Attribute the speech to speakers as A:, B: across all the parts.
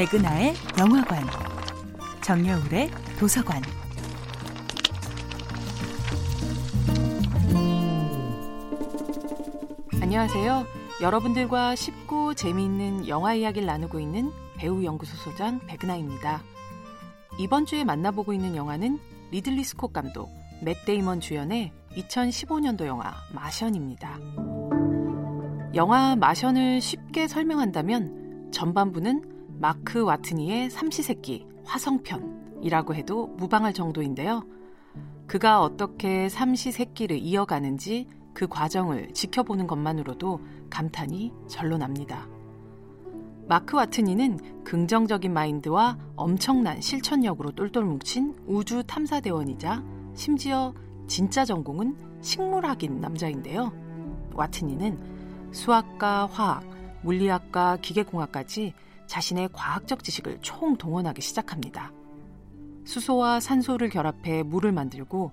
A: 백은하의 영화관, 정여울의 도서관.
B: 안녕하세요. 여러분들과 쉽고 재미있는 영화 이야기를 나누고 있는 배우 연구소 소장 백은하입니다. 이번 주에 만나보고 있는 영화는 리들리 스콧 감독, 맷 데이먼 주연의 2015년도 영화 마션입니다. 영화 마션을 쉽게 설명한다면 전반부는 마크 와트니의 삼시세끼 화성편이라고 해도 무방할 정도인데요. 그가 어떻게 삼시세끼를 이어가는지 그 과정을 지켜보는 것만으로도 감탄이 절로 납니다. 마크 와트니는 긍정적인 마인드와 엄청난 실천력으로 똘똘 뭉친 우주 탐사대원이자 심지어 진짜 전공은 식물학인 남자인데요. 와트니는 수학과 화학, 물리학과 기계공학까지 자신의 과학적 지식을 총동원하기 시작합니다. 수소와 산소를 결합해 물을 만들고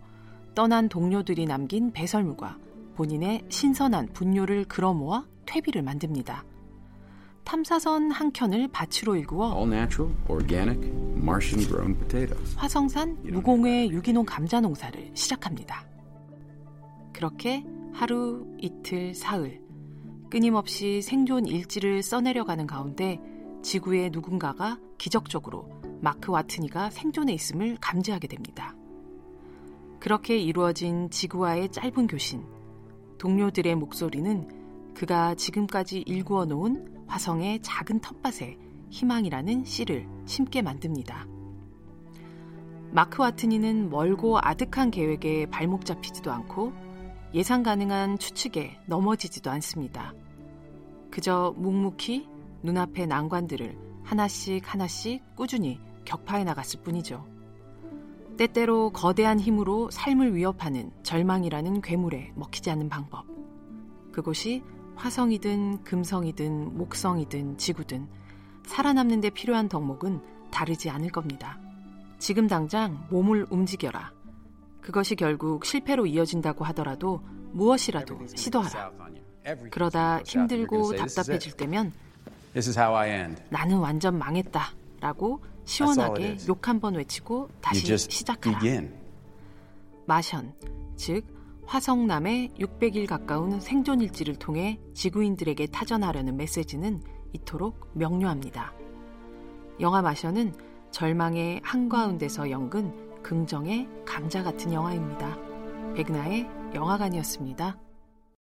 B: 떠난 동료들이 남긴 배설물과 본인의 신선한 분뇨를 끌어모아 퇴비를 만듭니다. 탐사선 한 켠을 밭으로 일구어
C: All-natural, organic.
B: 화성산 무공해 유기농 감자 농사를 시작합니다. 그렇게 하루, 이틀, 사흘 끊임없이 생존 일지를 써내려가는 가운데 지구의 누군가가 기적적으로 마크 와트니가 생존해 있음을 감지하게 됩니다. 그렇게 이루어진 지구와의 짧은 교신, 동료들의 목소리는 그가 지금까지 일구어 놓은 화성의 작은 텃밭에 희망이라는 씨를 심게 만듭니다. 마크 와트니는 멀고 아득한 계획에 발목 잡히지도 않고 예상 가능한 추측에 넘어지지도 않습니다. 그저 묵묵히 눈앞의 난관들을 하나씩 하나씩 꾸준히 격파해 나갔을 뿐이죠. 때때로 거대한 힘으로 삶을 위협하는 절망이라는 괴물에 먹히지 않는 방법. 그곳이 화성이든 금성이든 목성이든 지구든 살아남는 데 필요한 덕목은 다르지 않을 겁니다. 지금 당장 몸을 움직여라. 그것이 결국 실패로 이어진다고 하더라도 무엇이라도 시도하라. 그러다 힘들고 답답해질 때면 나는 완전 망했다. 라고 시원하게 욕 한 번 외치고 다시 시작하라. 마션, 즉 화성남의 600일 가까운 생존 일지를 통해 지구인들에게 타전하려는 메시지는 이토록 명료합니다. 영화 마션은 절망의 한가운데서 연근 긍정의 감자 같은 영화입니다. 백나의 영화관이었습니다.